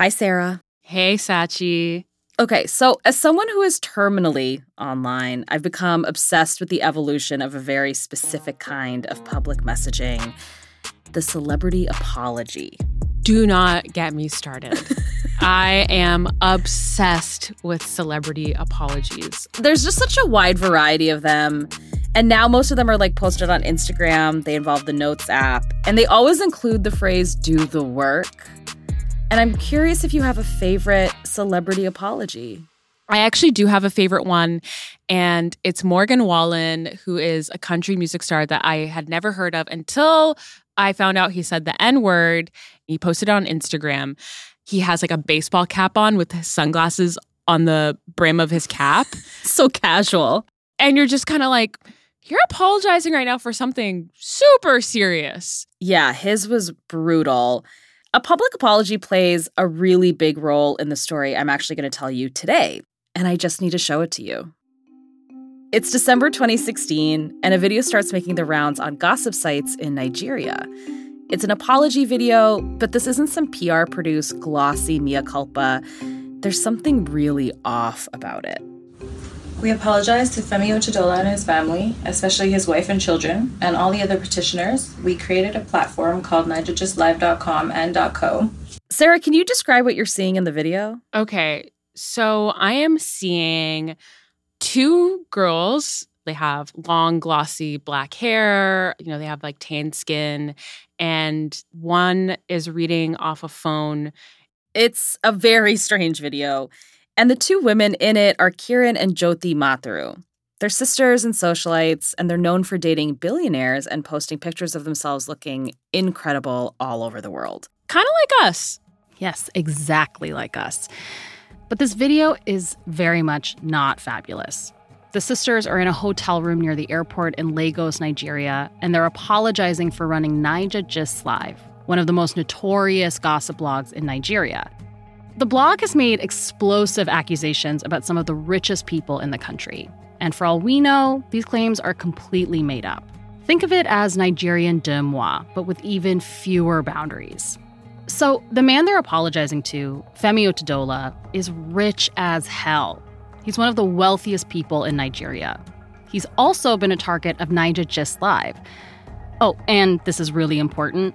Hi, Sarah. Hey, Scaachi. Okay, so as someone who is terminally online, I've become obsessed with the evolution of a very specific kind of public messaging the celebrity apology. Do not get me started. I am obsessed with celebrity apologies. There's just such a wide variety of them. And now most of them are like posted on Instagram. They involve the Notes app, and they always include the phrase do the work. And I'm curious if you have a favorite celebrity apology. I actually do have a favorite one, and it's Morgan Wallen, who is a country music star that I had never heard of until I found out he said the N word. He posted it on Instagram. He has like a baseball cap on with his sunglasses on the brim of his cap. so casual. And you're just kind of like, you're apologizing right now for something super serious. Yeah, his was brutal. A public apology plays a really big role in the story I'm actually going to tell you today, and I just need to show it to you. It's December 2016, and a video starts making the rounds on gossip sites in Nigeria. It's an apology video, but this isn't some PR produced glossy mea culpa. There's something really off about it. We apologize to Femi Otedola and his family, especially his wife and children, and all the other petitioners. We created a platform called NaijaGistLive.com and .co. Sarah, can you describe what you're seeing in the video? Okay, so I am seeing two girls. They have long, glossy black hair. You know, they have like tan skin, and one is reading off a phone. It's a very strange video. And the two women in it are Kiran and Jyoti Matharoo. They're sisters and socialites, and they're known for dating billionaires and posting pictures of themselves looking incredible all over the world. Kind of like us. Yes, exactly like us. But this video is very much not fabulous. The sisters are in a hotel room near the airport in Lagos, Nigeria, and they're apologizing for running Naija Gist Live, one of the most notorious gossip blogs in Nigeria. The blog has made explosive accusations about some of the richest people in the country. And for all we know, these claims are completely made up. Think of it as Nigerian DeuxMoi, but with even fewer boundaries. So, the man they're apologizing to, Femi Otedola, is rich as hell. He's one of the wealthiest people in Nigeria. He's also been a target of Naija Gist Live. Oh, and this is really important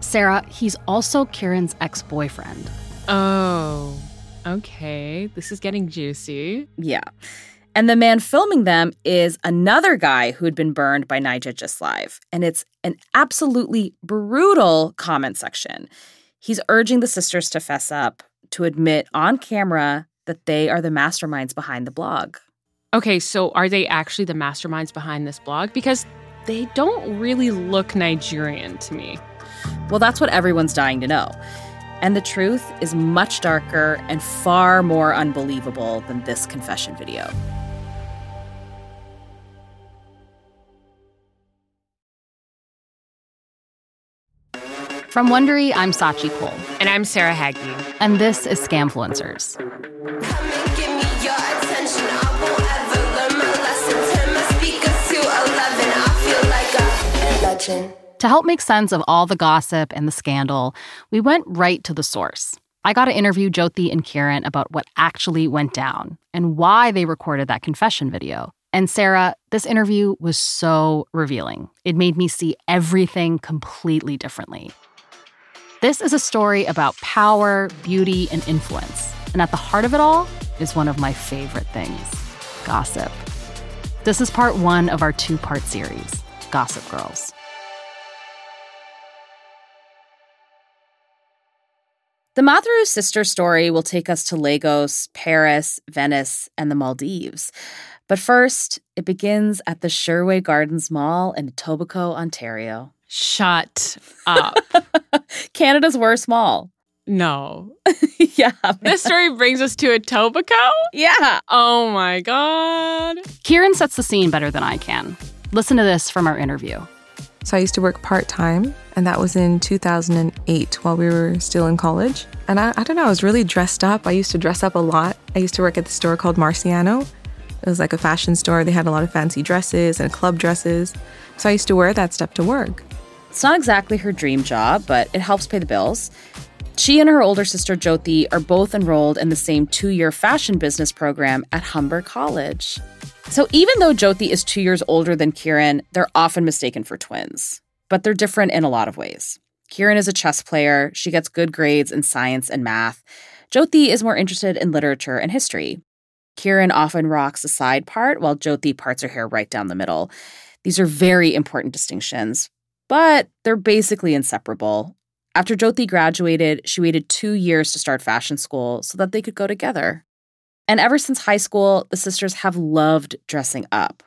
Sarah, he's also Kiran's ex boyfriend. Oh, okay. This is getting juicy. Yeah. And the man filming them is another guy who'd been burned by Naija Gist Live. And it's an absolutely brutal comment section. He's urging the sisters to fess up, to admit on camera that they are the masterminds behind the blog. Okay, so are they actually the masterminds behind this blog? Because they don't really look Nigerian to me. Well, that's what everyone's dying to know. And the truth is much darker and far more unbelievable than this confession video. From Wondery, I'm Scaachi Koul. And I'm Sarah Hagi. And this is Scamfluencers. To help make sense of all the gossip and the scandal, we went right to the source. I got to interview Jyoti and Kiran about what actually went down and why they recorded that confession video. And Sarah, this interview was so revealing. It made me see everything completely differently. This is a story about power, beauty, and influence. And at the heart of it all is one of my favorite things gossip. This is part one of our two part series, Gossip Girls. The Matharoo sister story will take us to Lagos, Paris, Venice, and the Maldives. But first, it begins at the Sherway Gardens Mall in Etobicoke, Ontario. Shut up. Canada's worst mall. No. yeah. This story brings us to Etobicoke? Yeah. Oh my God. Kiran sets the scene better than I can. Listen to this from our interview. So I used to work part time, and that was in 2008 while we were still in college. And I, I don't know, I was really dressed up. I used to dress up a lot. I used to work at the store called Marciano. It was like a fashion store. They had a lot of fancy dresses and club dresses. So I used to wear that stuff to work. It's not exactly her dream job, but it helps pay the bills. She and her older sister Jyoti are both enrolled in the same two year fashion business program at Humber College. So even though Jyoti is two years older than Kiran, they're often mistaken for twins. But they're different in a lot of ways. Kiran is a chess player, she gets good grades in science and math. Jyoti is more interested in literature and history. Kiran often rocks a side part while Jyoti parts her hair right down the middle. These are very important distinctions, but they're basically inseparable. After Jyoti graduated, she waited two years to start fashion school so that they could go together. And ever since high school, the sisters have loved dressing up.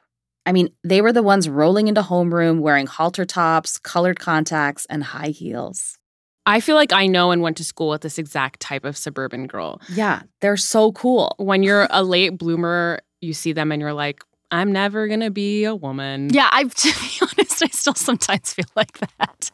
I mean, they were the ones rolling into homeroom wearing halter tops, colored contacts, and high heels. I feel like I know and went to school with this exact type of suburban girl. Yeah, they're so cool. When you're a late bloomer, you see them and you're like, I'm never going to be a woman. Yeah, I to be honest, I still sometimes feel like that.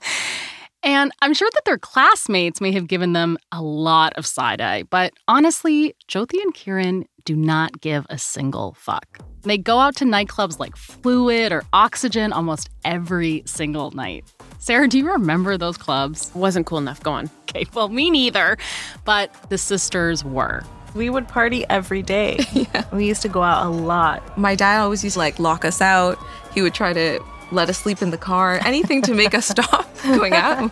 And I'm sure that their classmates may have given them a lot of side eye, but honestly, Jyoti and Kiran do not give a single fuck. They go out to nightclubs like Fluid or Oxygen almost every single night. Sarah, do you remember those clubs? Wasn't cool enough. Go on. Okay, well, me neither, but the sisters were. We would party every day. yeah. We used to go out a lot. My dad always used to like lock us out. He would try to let us sleep in the car, anything to make us stop going out.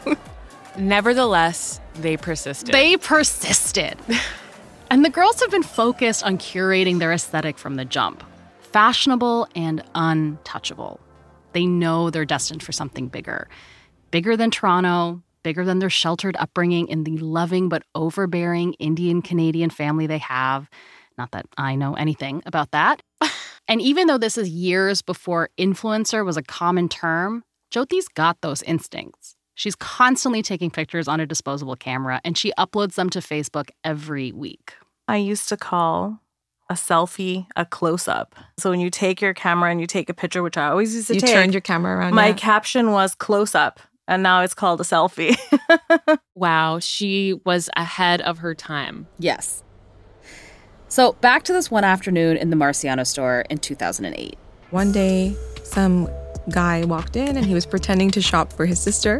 Nevertheless, they persisted. They persisted. and the girls have been focused on curating their aesthetic from the jump fashionable and untouchable. They know they're destined for something bigger. Bigger than Toronto, bigger than their sheltered upbringing in the loving but overbearing Indian Canadian family they have. Not that I know anything about that. And even though this is years before influencer was a common term, Jyoti's got those instincts. She's constantly taking pictures on a disposable camera and she uploads them to Facebook every week. I used to call a selfie a close up. So when you take your camera and you take a picture, which I always used to you take, turned your camera around. My yeah. caption was close up, and now it's called a selfie. wow, she was ahead of her time. Yes. So, back to this one afternoon in the Marciano store in 2008. One day, some guy walked in and he was pretending to shop for his sister.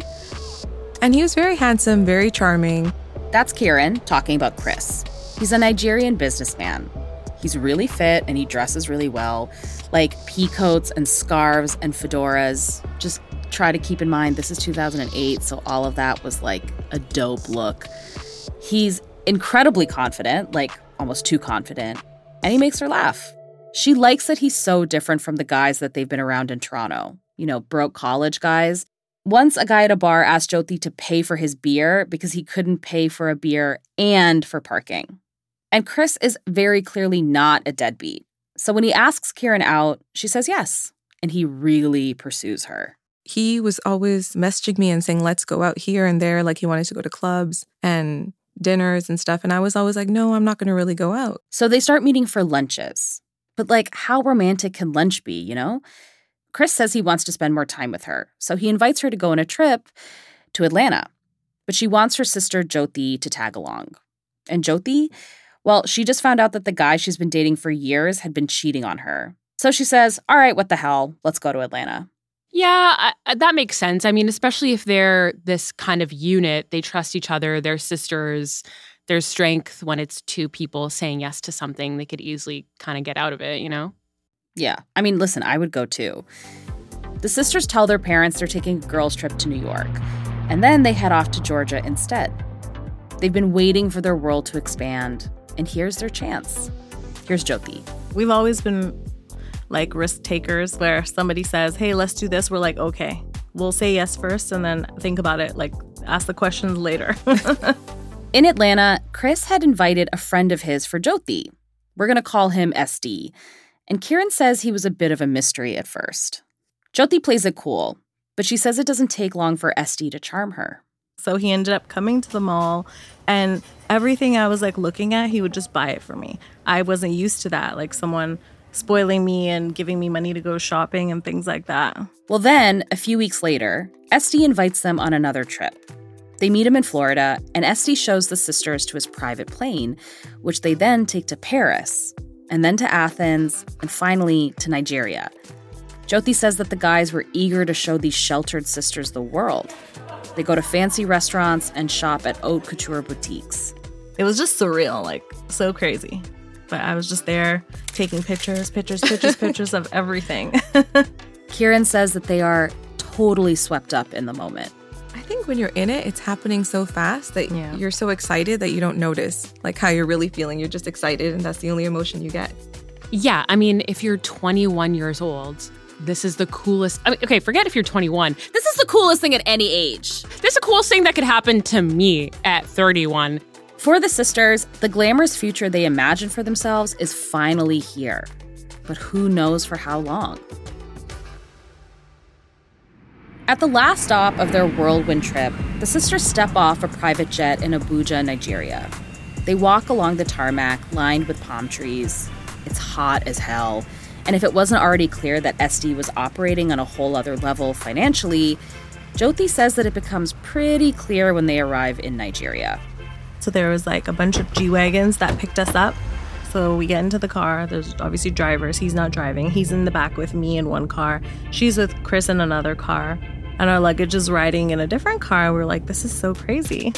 And he was very handsome, very charming. That's Kiran talking about Chris. He's a Nigerian businessman. He's really fit and he dresses really well, like pea coats and scarves and fedoras. Just try to keep in mind this is 2008, so all of that was like a dope look. He's incredibly confident, like almost too confident, and he makes her laugh. She likes that he's so different from the guys that they've been around in Toronto, you know, broke college guys. Once a guy at a bar asked Jyoti to pay for his beer because he couldn't pay for a beer and for parking. And Chris is very clearly not a deadbeat. So when he asks Kiran out, she says yes, and he really pursues her. He was always messaging me and saying, let's go out here and there. Like he wanted to go to clubs. And dinners and stuff. And I was always like, no, I'm not going to really go out. So they start meeting for lunches. But like, how romantic can lunch be, you know? Chris says he wants to spend more time with her. So he invites her to go on a trip to Atlanta. But she wants her sister Jyoti to tag along. And Jyoti, well, she just found out that the guy she's been dating for years had been cheating on her. So she says, All right, what the hell? Let's go to Atlanta. Yeah, I, that makes sense. I mean, especially if they're this kind of unit, they trust each other, they're sisters. There's strength when it's two people saying yes to something. They could easily kind of get out of it, you know? Yeah. I mean, listen, I would go too. The sisters tell their parents they're taking a girls' trip to New York, and then they head off to Georgia instead. They've been waiting for their world to expand, and here's their chance. Here's Jyoti. We've always been like risk takers where somebody says, hey, let's do this. We're like, okay, we'll say yes first and then think about it, like ask the questions later. In Atlanta, Chris had invited a friend of his for Jyoti. We're going to call him SD. And Kiran says he was a bit of a mystery at first. Jyoti plays it cool, but she says it doesn't take long for SD to charm her. So he ended up coming to the mall, and everything I was like looking at, he would just buy it for me. I wasn't used to that. Like someone spoiling me and giving me money to go shopping and things like that. Well, then, a few weeks later, SD invites them on another trip. They meet him in Florida, and SD shows the sisters to his private plane, which they then take to Paris, and then to Athens, and finally to Nigeria. Jyoti says that the guys were eager to show these sheltered sisters the world. They go to fancy restaurants and shop at haute couture boutiques. It was just surreal, like so crazy. But I was just there taking pictures, pictures, pictures, pictures of everything. Kiran says that they are totally swept up in the moment. I think when you're in it, it's happening so fast that Yeah. you're so excited that you don't notice like how you're really feeling. You're just excited, and that's the only emotion you get. Yeah, I mean, if you're 21 years old, this is the coolest. I mean, okay, forget if you're 21. This is the coolest thing at any age. This is the coolest thing that could happen to me at 31. For the sisters, the glamorous future they imagine for themselves is finally here. But who knows for how long? At the last stop of their whirlwind trip, the sisters step off a private jet in Abuja, Nigeria. They walk along the tarmac lined with palm trees. It's hot as hell. And if it wasn't already clear that SD was operating on a whole other level financially, Jyoti says that it becomes pretty clear when they arrive in Nigeria. So there was like a bunch of G Wagons that picked us up. So we get into the car. There's obviously drivers. He's not driving. He's in the back with me in one car. She's with Chris in another car. And our luggage is riding in a different car. We're like, this is so crazy.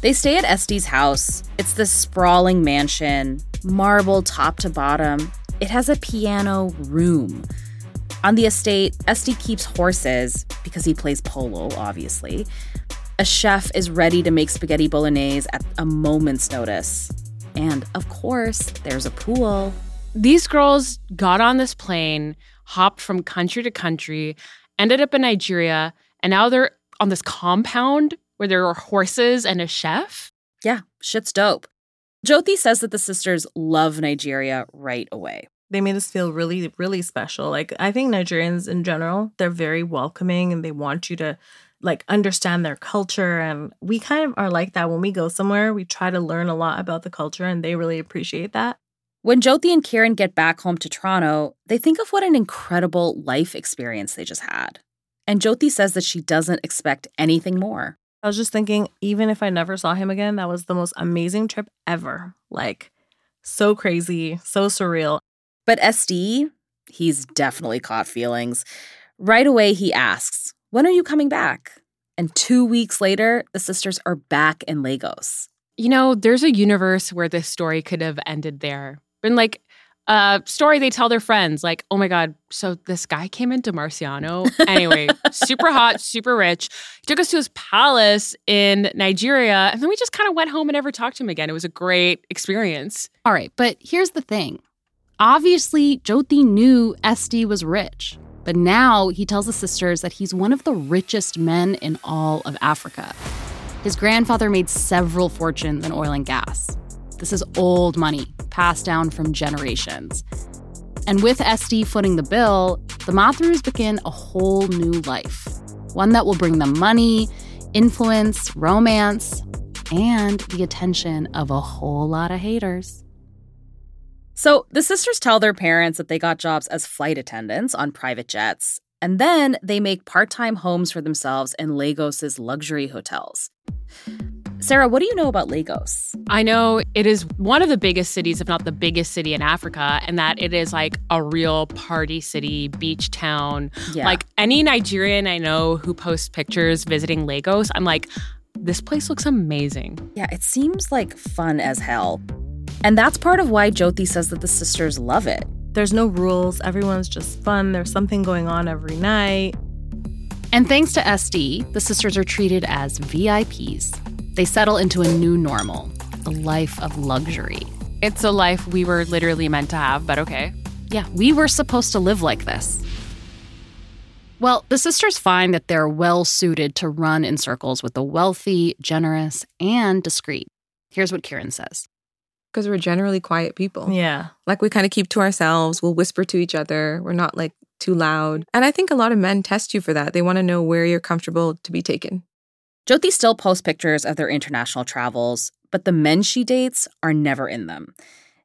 They stay at SD's house. It's this sprawling mansion, marble top to bottom. It has a piano room. On the estate, SD keeps horses because he plays polo, obviously. A chef is ready to make spaghetti bolognese at a moment's notice. And of course, there's a pool. These girls got on this plane, hopped from country to country, ended up in Nigeria, and now they're on this compound where there are horses and a chef. Yeah, shit's dope. Jyoti says that the sisters love Nigeria right away. They made us feel really, really special. Like, I think Nigerians in general, they're very welcoming and they want you to like understand their culture. And we kind of are like that when we go somewhere. We try to learn a lot about the culture and they really appreciate that. When Jyoti and Kiran get back home to Toronto, they think of what an incredible life experience they just had. And Jyoti says that she doesn't expect anything more. I was just thinking, even if I never saw him again, that was the most amazing trip ever. Like, so crazy, so surreal. But SD, he's definitely caught feelings. Right away, he asks, When are you coming back? And two weeks later, the sisters are back in Lagos. You know, there's a universe where this story could have ended there. Been like a story they tell their friends, like, oh my God, so this guy came into Marciano. Anyway, super hot, super rich. He took us to his palace in Nigeria, and then we just kind of went home and never talked to him again. It was a great experience. All right, but here's the thing. Obviously, Jyoti knew SD was rich, but now he tells the sisters that he's one of the richest men in all of Africa. His grandfather made several fortunes in oil and gas. This is old money, passed down from generations. And with SD footing the bill, the Matharoos begin a whole new life. One that will bring them money, influence, romance, and the attention of a whole lot of haters. So the sisters tell their parents that they got jobs as flight attendants on private jets, and then they make part time homes for themselves in Lagos's luxury hotels. Sarah, what do you know about Lagos? I know it is one of the biggest cities, if not the biggest city in Africa, and that it is like a real party city, beach town. Yeah. Like any Nigerian I know who posts pictures visiting Lagos, I'm like, this place looks amazing. Yeah, it seems like fun as hell. And that's part of why Jyoti says that the sisters love it. There's no rules. Everyone's just fun. There's something going on every night. And thanks to SD, the sisters are treated as VIPs. They settle into a new normal, a life of luxury. It's a life we were literally meant to have, but okay. Yeah, we were supposed to live like this. Well, the sisters find that they're well suited to run in circles with the wealthy, generous, and discreet. Here's what Kiran says. Because we're generally quiet people. Yeah. Like we kind of keep to ourselves. We'll whisper to each other. We're not like too loud. And I think a lot of men test you for that. They want to know where you're comfortable to be taken. Jyoti still posts pictures of their international travels, but the men she dates are never in them.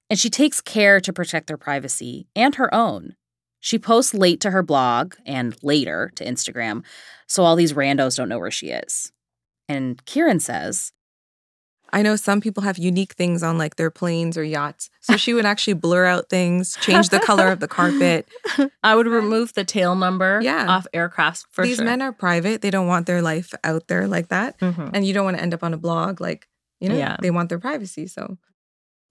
And she takes care to protect their privacy and her own. She posts late to her blog and later to Instagram, so all these randos don't know where she is. And Kiran says, I know some people have unique things on like their planes or yachts. So she would actually blur out things, change the color of the carpet. I would remove the tail number Yeah. off aircrafts for These sure. men are private. They don't want their life out there like that. Mhm. And you don't want to end up on a blog like, you know, Yeah. they want their privacy. So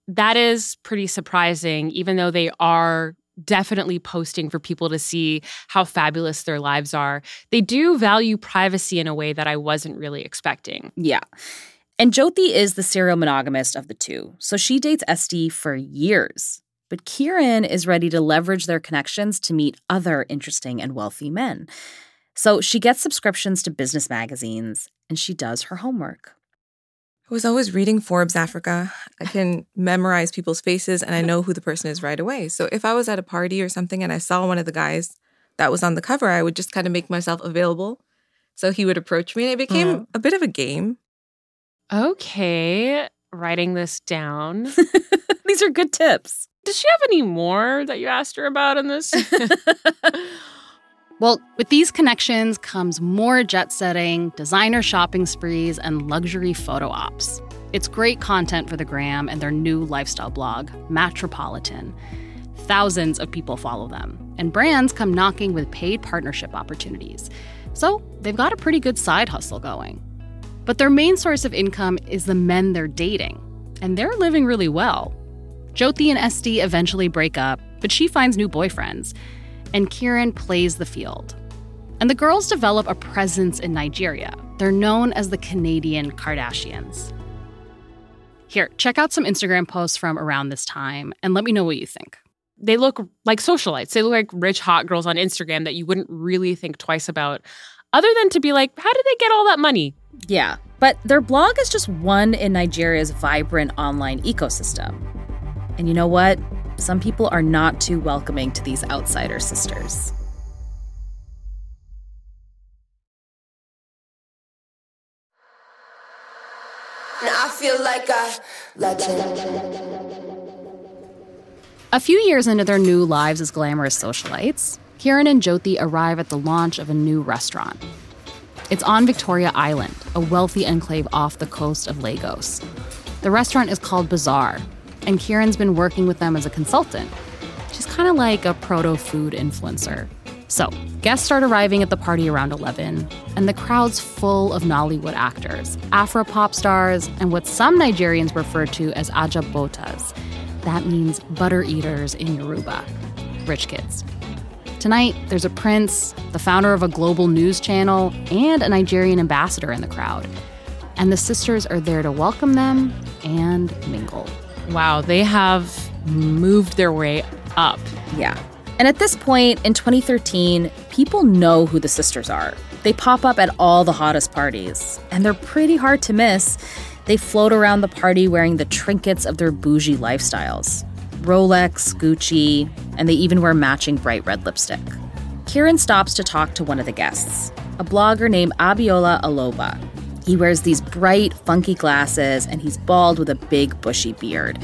That is pretty surprising, even though they are definitely posting for people to see how fabulous their lives are. They do value privacy in a way that I wasn't really expecting. Yeah. And Jyoti is the serial monogamist of the two, so she dates SD for years. But Kiran is ready to leverage their connections to meet other interesting and wealthy men. So she gets subscriptions to business magazines and she does her homework. I was always reading Forbes Africa. I can memorize people's faces and I know who the person is right away. So if I was at a party or something and I saw one of the guys that was on the cover, I would just kind of make myself available. So he would approach me and it became mm-hmm. a bit of a game. Okay, writing this down. These are good tips. Does she have any more that you asked her about in this? Well, with these connections comes more jet setting, designer shopping sprees, and luxury photo ops. It's great content for the gram and their new lifestyle blog, Metropolitan. Thousands of people follow them, and brands come knocking with paid partnership opportunities. So they've got a pretty good side hustle going. But their main source of income is the men they're dating, and they're living really well. Jyoti and SD eventually break up, but she finds new boyfriends and Kiran plays the field. And the girls develop a presence in Nigeria. They're known as the Canadian Kardashians. Here, check out some Instagram posts from around this time and let me know what you think. they look like socialites. They look like rich, hot girls on Instagram that you wouldn't really think twice about, other than to be like, how did they get all that money? Yeah, but their blog is just one in Nigeria's vibrant online ecosystem. And you know what? Some people are not too welcoming to these outsider sisters. Now I feel like a legend. A few years into their new lives as glamorous socialites, Kiran and Jyoti arrive at the launch of a new restaurant. It's on Victoria Island, a wealthy enclave off the coast of Lagos. The restaurant is called Bazaar, and Kiran's been working with them as a consultant. She's kind of like a proto food influencer. So, guests start arriving at the party around 11, and the crowd's full of Nollywood actors, Afro pop stars, and what some Nigerians refer to as ajabotas. That means butter eaters in Yoruba, rich kids. Tonight, there's a prince, the founder of a global news channel, and a Nigerian ambassador in the crowd. And the sisters are there to welcome them and mingle. Wow, they have moved their way up. Yeah. And at this point in 2013, people know who the sisters are. They pop up at all the hottest parties, and they're pretty hard to miss. They float around the party wearing the trinkets of their bougie lifestyles Rolex, Gucci, and they even wear matching bright red lipstick. Kiran stops to talk to one of the guests, a blogger named Abiola Aloba. He wears these bright, funky glasses, and he's bald with a big, bushy beard.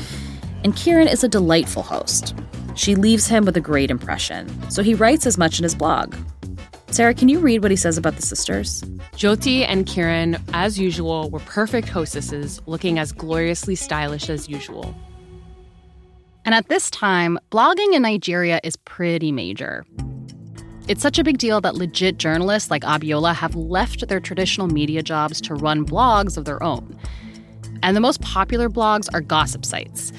And Kiran is a delightful host. She leaves him with a great impression, so he writes as much in his blog. Sarah, can you read what he says about the sisters? Jyoti and Kiran, as usual, were perfect hostesses, looking as gloriously stylish as usual. And at this time, blogging in Nigeria is pretty major. It's such a big deal that legit journalists like Abiola have left their traditional media jobs to run blogs of their own. And the most popular blogs are gossip sites.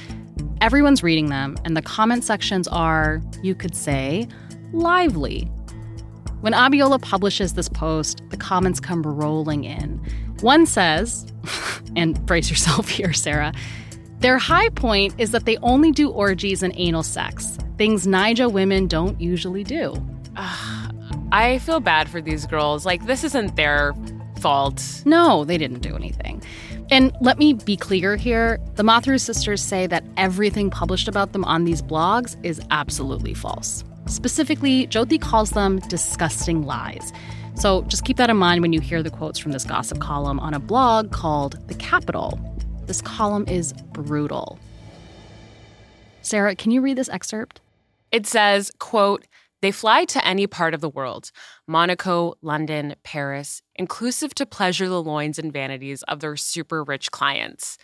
Everyone's reading them, and the comment sections are, you could say, lively. When Abiola publishes this post, the comments come rolling in. One says, and brace yourself here, Sarah, their high point is that they only do orgies and anal sex, things Naija women don't usually do. I feel bad for these girls. Like, this isn't their fault. No, they didn't do anything. And let me be clear here the Matharoo sisters say that everything published about them on these blogs is absolutely false. Specifically, Jyoti calls them disgusting lies. So just keep that in mind when you hear the quotes from this gossip column on a blog called The Capital. This column is brutal. Sarah, can you read this excerpt? It says, quote, They fly to any part of the world Monaco, London, Paris, inclusive to pleasure the loins and vanities of their super rich clients.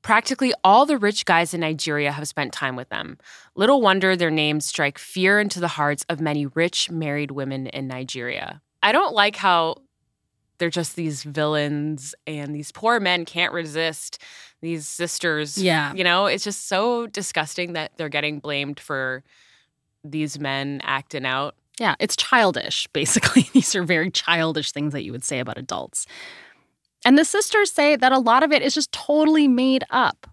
Practically all the rich guys in Nigeria have spent time with them. Little wonder their names strike fear into the hearts of many rich married women in Nigeria. I don't like how they're just these villains and these poor men can't resist these sisters. Yeah. You know, it's just so disgusting that they're getting blamed for these men acting out. Yeah, it's childish, basically. These are very childish things that you would say about adults. And the sisters say that a lot of it is just totally made up.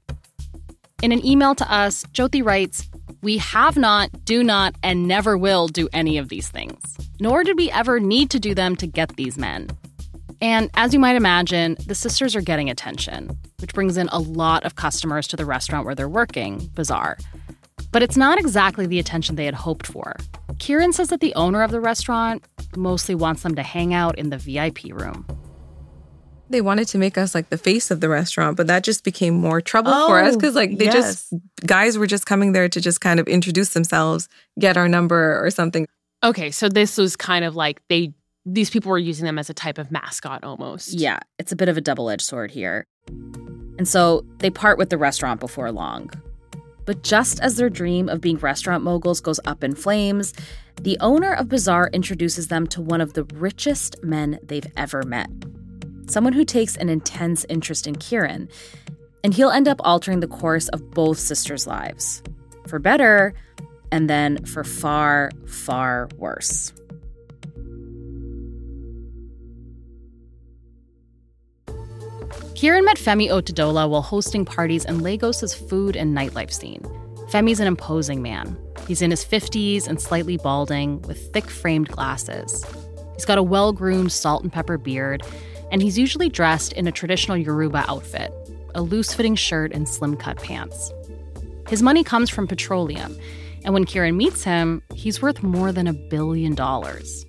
In an email to us, Jyoti writes, We have not, do not, and never will do any of these things, nor did we ever need to do them to get these men. And as you might imagine, the sisters are getting attention, which brings in a lot of customers to the restaurant where they're working, Bazaar. But it's not exactly the attention they had hoped for. Kiran says that the owner of the restaurant mostly wants them to hang out in the VIP room. They wanted to make us like the face of the restaurant, but that just became more trouble for us Oh, because like they just guys were just coming there to just kind of introduce themselves, get our number or something. Okay, so this was kind of like they these people were using them as a type of mascot almost. Yeah, it's a bit of a double edged sword here. And so they part with the restaurant before long. But just as their dream of being restaurant moguls goes up in flames, the owner of Bazaar introduces them to one of the richest men they've ever met. Someone who takes an intense interest in Kiran, and he'll end up altering the course of both sisters' lives for better, and then for far, far worse. Kiran met Femi Otedola while hosting parties in Lagos's food and nightlife scene. Femi's an imposing man. He's in his 50s and slightly balding, with thick framed glasses. He's got a well groomed salt and pepper beard, and he's usually dressed in a traditional Yoruba outfit a loose fitting shirt and slim cut pants. His money comes from petroleum, and when Kiran meets him, he's worth more than a billion dollars.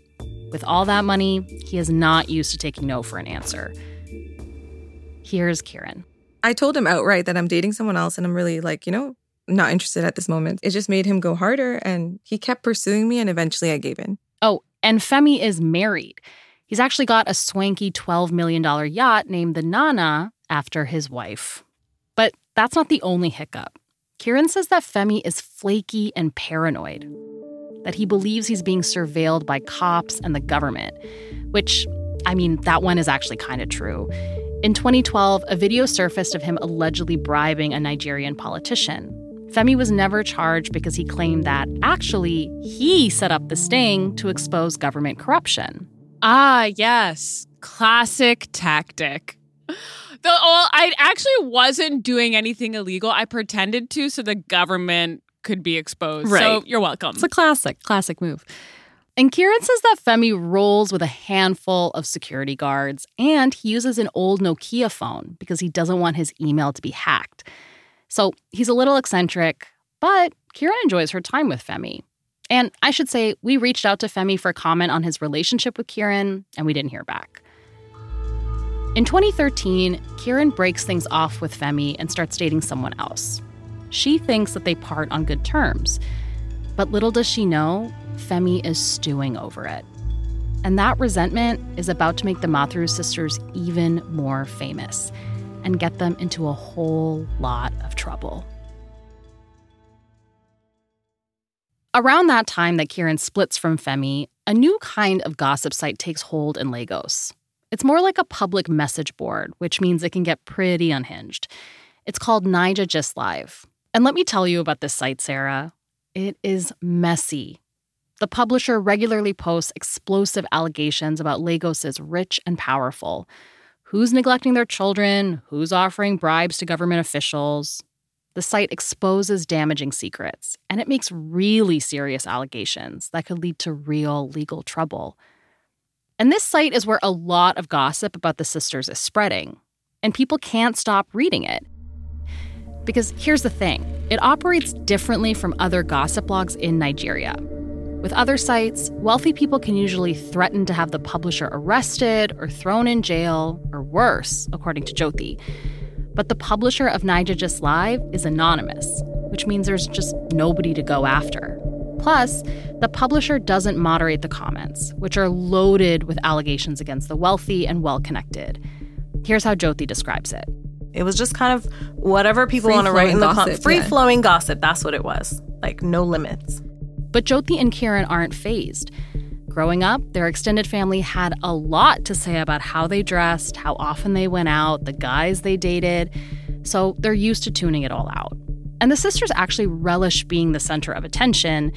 With all that money, he is not used to taking no for an answer. Here's Kiran. I told him outright that I'm dating someone else and I'm really like, you know, not interested at this moment. It just made him go harder and he kept pursuing me and eventually I gave in. Oh, and Femi is married. He's actually got a swanky $12 million yacht named the Nana after his wife. But that's not the only hiccup. Kiran says that Femi is flaky and paranoid, that he believes he's being surveilled by cops and the government, which, I mean, that one is actually kind of true. In 2012, a video surfaced of him allegedly bribing a Nigerian politician. Femi was never charged because he claimed that actually he set up the sting to expose government corruption. Ah, yes. Classic tactic. The well, I actually wasn't doing anything illegal. I pretended to so the government could be exposed. So you're welcome. It's a classic, classic move. And Kiran says that Femi rolls with a handful of security guards and he uses an old Nokia phone because he doesn't want his email to be hacked. So he's a little eccentric, but Kiran enjoys her time with Femi. And I should say, we reached out to Femi for comment on his relationship with Kiran, and we didn't hear back. In 2013, Kiran breaks things off with Femi and starts dating someone else. She thinks that they part on good terms. But little does she know, Femi is stewing over it. And that resentment is about to make the Matharoo sisters even more famous and get them into a whole lot of trouble. Around that time that Kiran splits from Femi, a new kind of gossip site takes hold in Lagos. It's more like a public message board, which means it can get pretty unhinged. It's called Naija Gist Live. And let me tell you about this site, Sarah. It is messy. The publisher regularly posts explosive allegations about Lagos's rich and powerful. Who's neglecting their children? Who's offering bribes to government officials? The site exposes damaging secrets, and it makes really serious allegations that could lead to real legal trouble. And this site is where a lot of gossip about the sisters is spreading, and people can't stop reading it. Because here's the thing it operates differently from other gossip blogs in Nigeria. With other sites, wealthy people can usually threaten to have the publisher arrested or thrown in jail, or worse, according to Jyoti. But the publisher of Naija Gist Live is anonymous, which means there's just nobody to go after. Plus, the publisher doesn't moderate the comments, which are loaded with allegations against the wealthy and well connected. Here's how Jyoti describes it. It was just kind of whatever people want to write in the comments. Free flowing gossip. That's what it was. Like no limits. But Jyoti and Kiran aren't phased. Growing up, their extended family had a lot to say about how they dressed, how often they went out, the guys they dated. So they're used to tuning it all out. And the sisters actually relish being the center of attention,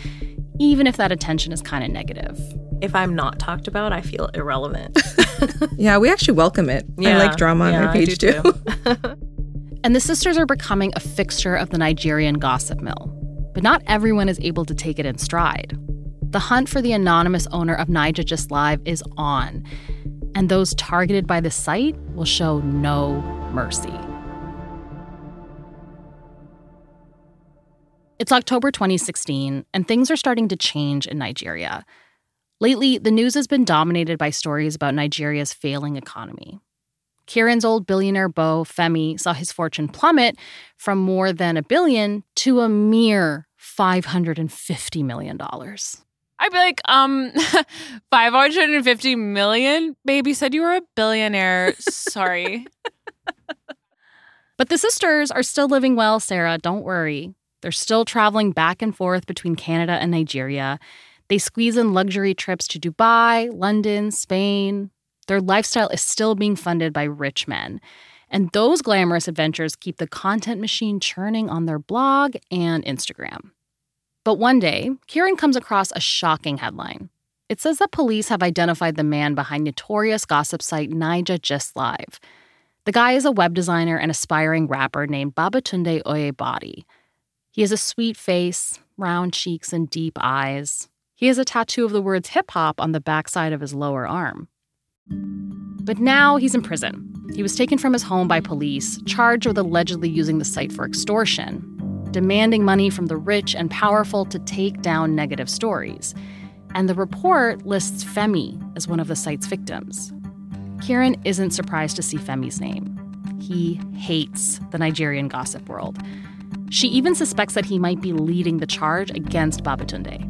even if that attention is kind of negative. If I'm not talked about, I feel irrelevant. yeah, we actually welcome it. Yeah, I like drama yeah, on our page too. too. and the sisters are becoming a fixture of the Nigerian gossip mill. But not everyone is able to take it in stride. The hunt for the anonymous owner of Naija Gist Live is on, and those targeted by the site will show no mercy. It's October 2016, and things are starting to change in Nigeria. Lately, the news has been dominated by stories about Nigeria's failing economy. Kiran's old billionaire beau, Femi, saw his fortune plummet from more than a billion to a mere $550 million. I'd be like, um, 550 million? Baby said you were a billionaire. Sorry. but the sisters are still living well, Sarah. Don't worry. They're still traveling back and forth between Canada and Nigeria. They squeeze in luxury trips to Dubai, London, Spain. Their lifestyle is still being funded by rich men. And those glamorous adventures keep the content machine churning on their blog and Instagram. But one day, Kiran comes across a shocking headline. It says that police have identified the man behind notorious gossip site Naija Gist Live. The guy is a web designer and aspiring rapper named Babatunde Oyebade. He has a sweet face, round cheeks, and deep eyes. He has a tattoo of the words hip hop on the backside of his lower arm. But now he's in prison. He was taken from his home by police, charged with allegedly using the site for extortion, demanding money from the rich and powerful to take down negative stories. And the report lists Femi as one of the site's victims. Kiran isn't surprised to see Femi's name. He hates the Nigerian gossip world. She even suspects that he might be leading the charge against Babatunde.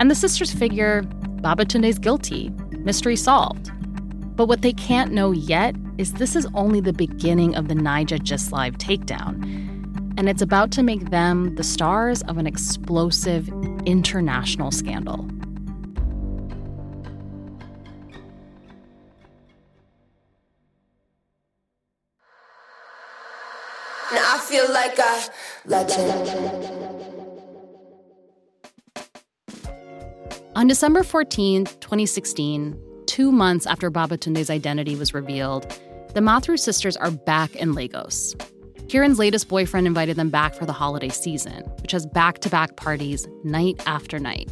And the sisters figure Babatunde's guilty, mystery solved. But what they can't know yet is this is only the beginning of the Naija Gist Live takedown and it's about to make them the stars of an explosive international scandal. Now I feel like a legend. On December 14, 2016, two months after Babatunde's identity was revealed, the Matharoo sisters are back in Lagos. Kiran's latest boyfriend invited them back for the holiday season, which has back to back parties night after night.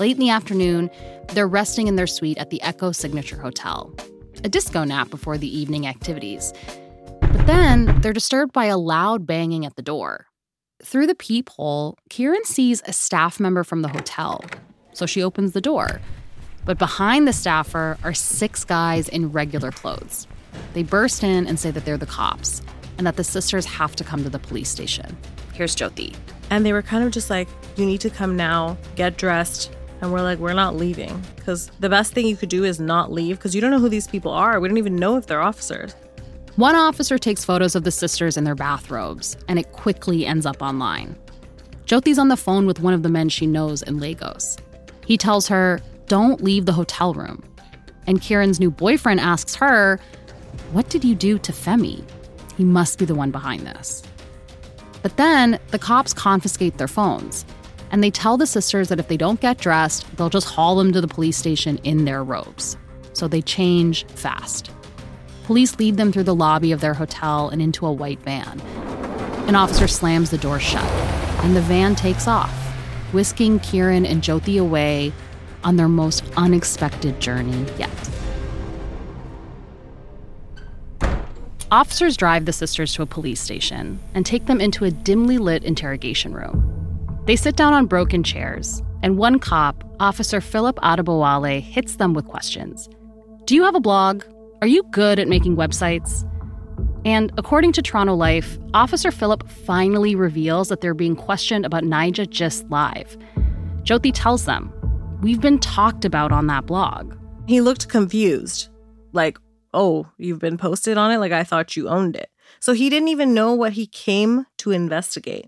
Late in the afternoon, they're resting in their suite at the Eko Signature Hotel, a disco nap before the evening activities. But then they're disturbed by a loud banging at the door. Through the peephole, Kiran sees a staff member from the hotel, so she opens the door. But behind the staffer are six guys in regular clothes. They burst in and say that they're the cops and that the sisters have to come to the police station. Here's Jyoti. And they were kind of just like, you need to come now, get dressed. And we're like, we're not leaving. Because the best thing you could do is not leave because you don't know who these people are. We don't even know if they're officers. One officer takes photos of the sisters in their bathrobes, and it quickly ends up online. Jyoti's on the phone with one of the men she knows in Lagos. He tells her, don't leave the hotel room. And Kiran's new boyfriend asks her, What did you do to Femi? He must be the one behind this. But then the cops confiscate their phones, and they tell the sisters that if they don't get dressed, they'll just haul them to the police station in their robes. So they change fast. Police lead them through the lobby of their hotel and into a white van. An officer slams the door shut, and the van takes off, whisking Kiran and Jyoti away on their most unexpected journey yet. Officers drive the sisters to a police station and take them into a dimly lit interrogation room. They sit down on broken chairs, and one cop, Officer Philip Adebowale, hits them with questions. Do you have a blog? Are you good at making websites? And according to Toronto Life, Officer Philip finally reveals that they're being questioned about Naija Gist Live. Jyoti tells them, We've been talked about on that blog. He looked confused. Like, oh, you've been posted on it? Like, I thought you owned it. So he didn't even know what he came to investigate.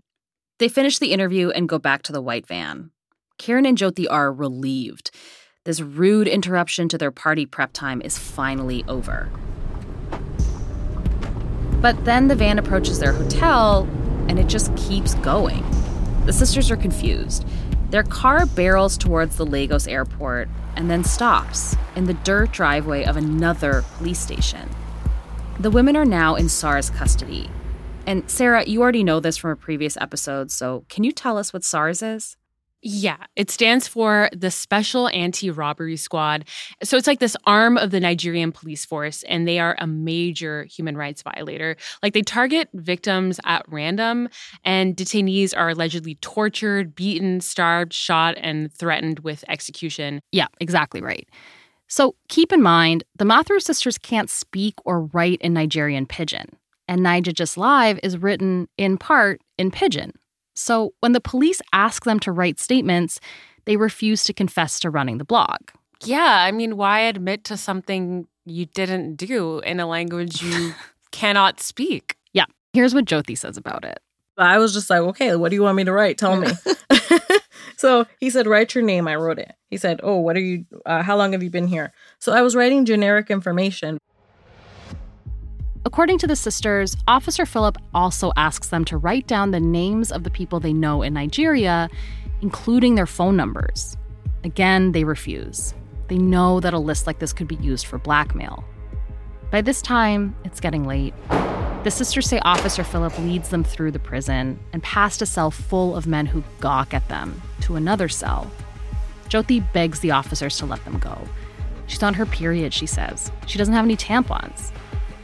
They finish the interview and go back to the white van. Kiran and Jyoti are relieved. This rude interruption to their party prep time is finally over. But then the van approaches their hotel and it just keeps going. The sisters are confused. Their car barrels towards the Lagos airport and then stops in the dirt driveway of another police station. The women are now in SARS custody. And Sarah, you already know this from a previous episode, so can you tell us what SARS is? Yeah, it stands for the Special Anti Robbery Squad. So it's like this arm of the Nigerian police force, and they are a major human rights violator. Like they target victims at random, and detainees are allegedly tortured, beaten, starved, shot, and threatened with execution. Yeah, exactly right. So keep in mind, the Matharoo sisters can't speak or write in Nigerian pidgin, and Naija Gist Live is written in part in pidgin. So when the police ask them to write statements, they refuse to confess to running the blog. Yeah, I mean, why admit to something you didn't do in a language you cannot speak? Yeah, here's what Jyoti says about it. I was just like, okay, what do you want me to write? Tell me. so he said, write your name. I wrote it. He said, oh, what are you, uh, how long have you been here? So I was writing generic information. According to the sisters, Officer Philip also asks them to write down the names of the people they know in Nigeria, including their phone numbers. Again, they refuse. They know that a list like this could be used for blackmail. By this time, it's getting late. The sisters say Officer Philip leads them through the prison and past a cell full of men who gawk at them to another cell. Jyoti begs the officers to let them go. She's on her period, she says. She doesn't have any tampons.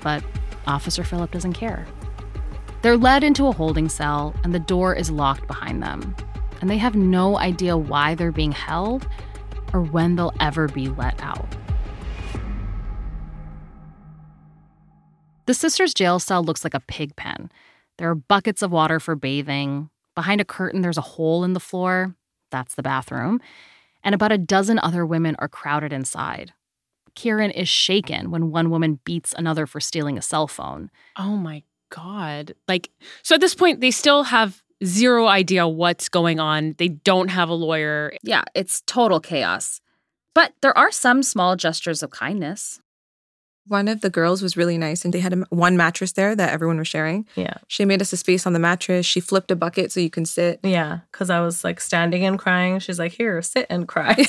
But Officer Philip doesn't care. They're led into a holding cell, and the door is locked behind them. And they have no idea why they're being held or when they'll ever be let out. The sisters' jail cell looks like a pig pen. There are buckets of water for bathing. Behind a curtain, there's a hole in the floor. That's the bathroom. And about a dozen other women are crowded inside. Kiran is shaken when one woman beats another for stealing a cell phone. Oh my God. Like, so at this point, they still have zero idea what's going on. They don't have a lawyer. Yeah, it's total chaos. But there are some small gestures of kindness. One of the girls was really nice, and they had a, one mattress there that everyone was sharing. Yeah. She made us a space on the mattress. She flipped a bucket so you can sit. Yeah. Cause I was like standing and crying. She's like, here, sit and cry.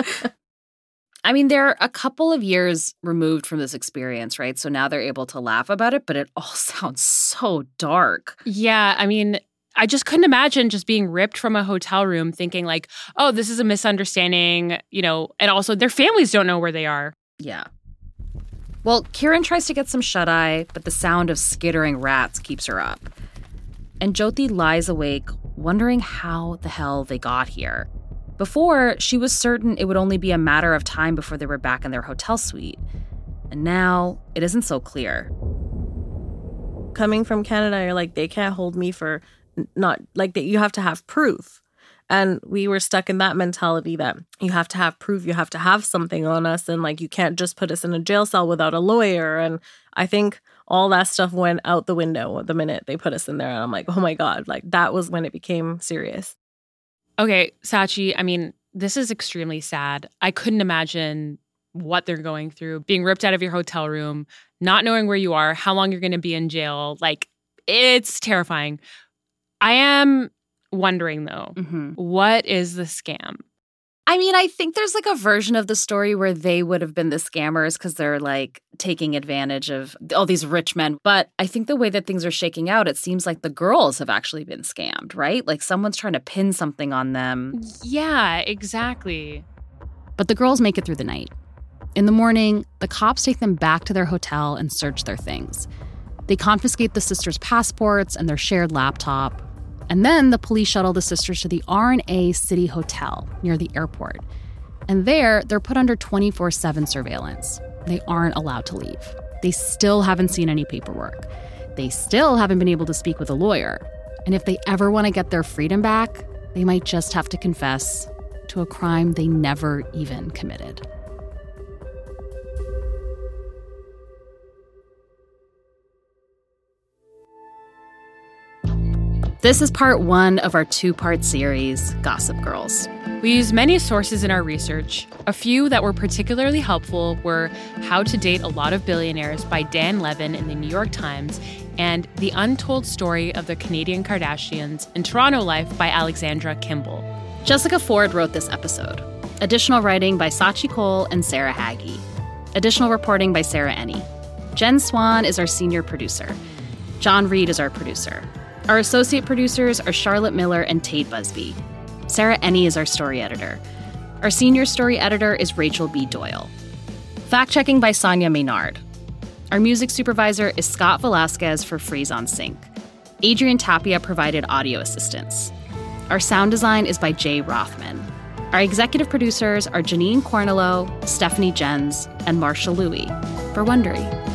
I mean, they're a couple of years removed from this experience, right? So now they're able to laugh about it, but it all sounds so dark. Yeah. I mean, I just couldn't imagine just being ripped from a hotel room thinking, like, oh, this is a misunderstanding, you know, and also their families don't know where they are. Yeah. Well, Kiran tries to get some shut eye, but the sound of skittering rats keeps her up. And Jyoti lies awake, wondering how the hell they got here. Before, she was certain it would only be a matter of time before they were back in their hotel suite. And now, it isn't so clear. Coming from Canada, you're like, they can't hold me for not like that. You have to have proof. And we were stuck in that mentality that you have to have proof, you have to have something on us, and like you can't just put us in a jail cell without a lawyer. And I think all that stuff went out the window the minute they put us in there. And I'm like, oh my God, like that was when it became serious. Okay, Scaachi, I mean, this is extremely sad. I couldn't imagine what they're going through, being ripped out of your hotel room, not knowing where you are, how long you're going to be in jail. Like, it's terrifying. I am wondering though, Mm-hmm. what is the scam? I mean, I think there's like a version of the story where they would have been the scammers because they're like taking advantage of all these rich men. But I think the way that things are shaking out, it seems like the girls have actually been scammed, right? Like someone's trying to pin something on them. Yeah, exactly. But the girls make it through the night. In the morning, the cops take them back to their hotel and search their things. They confiscate the sisters' passports and their shared laptop. And then the police shuttle the sisters to the R&A City Hotel near the airport. And there, they're put under 24 7 surveillance. They aren't allowed to leave. They still haven't seen any paperwork. They still haven't been able to speak with a lawyer. And if they ever want to get their freedom back, they might just have to confess to a crime they never even committed. This is part one of our two part series, Gossip Girls. We used many sources in our research. A few that were particularly helpful were How to Date a Lot of Billionaires by Dan Levin in the New York Times and The Untold Story of the Canadian Kardashians in Toronto Life by Alexandra Kimball. Jessica Ford wrote this episode. Additional writing by Scaachi Koul and Sarah Hagi. Additional reporting by Sarah Enni. Jen Swan is our senior producer. John Reed is our producer. Our associate producers are Charlotte Miller and Tate Busby. Sarah Enni is our story editor. Our senior story editor is Rachel B. Doyle. Fact checking by Sonia Maynard. Our music supervisor is Scott Velasquez for Frisson Sync. Adrian Tapia provided audio assistance. Our sound design is by Jay Rothman. Our executive producers are Janine Cornello, Stephanie Jens, and Marshall Louis for Wondery.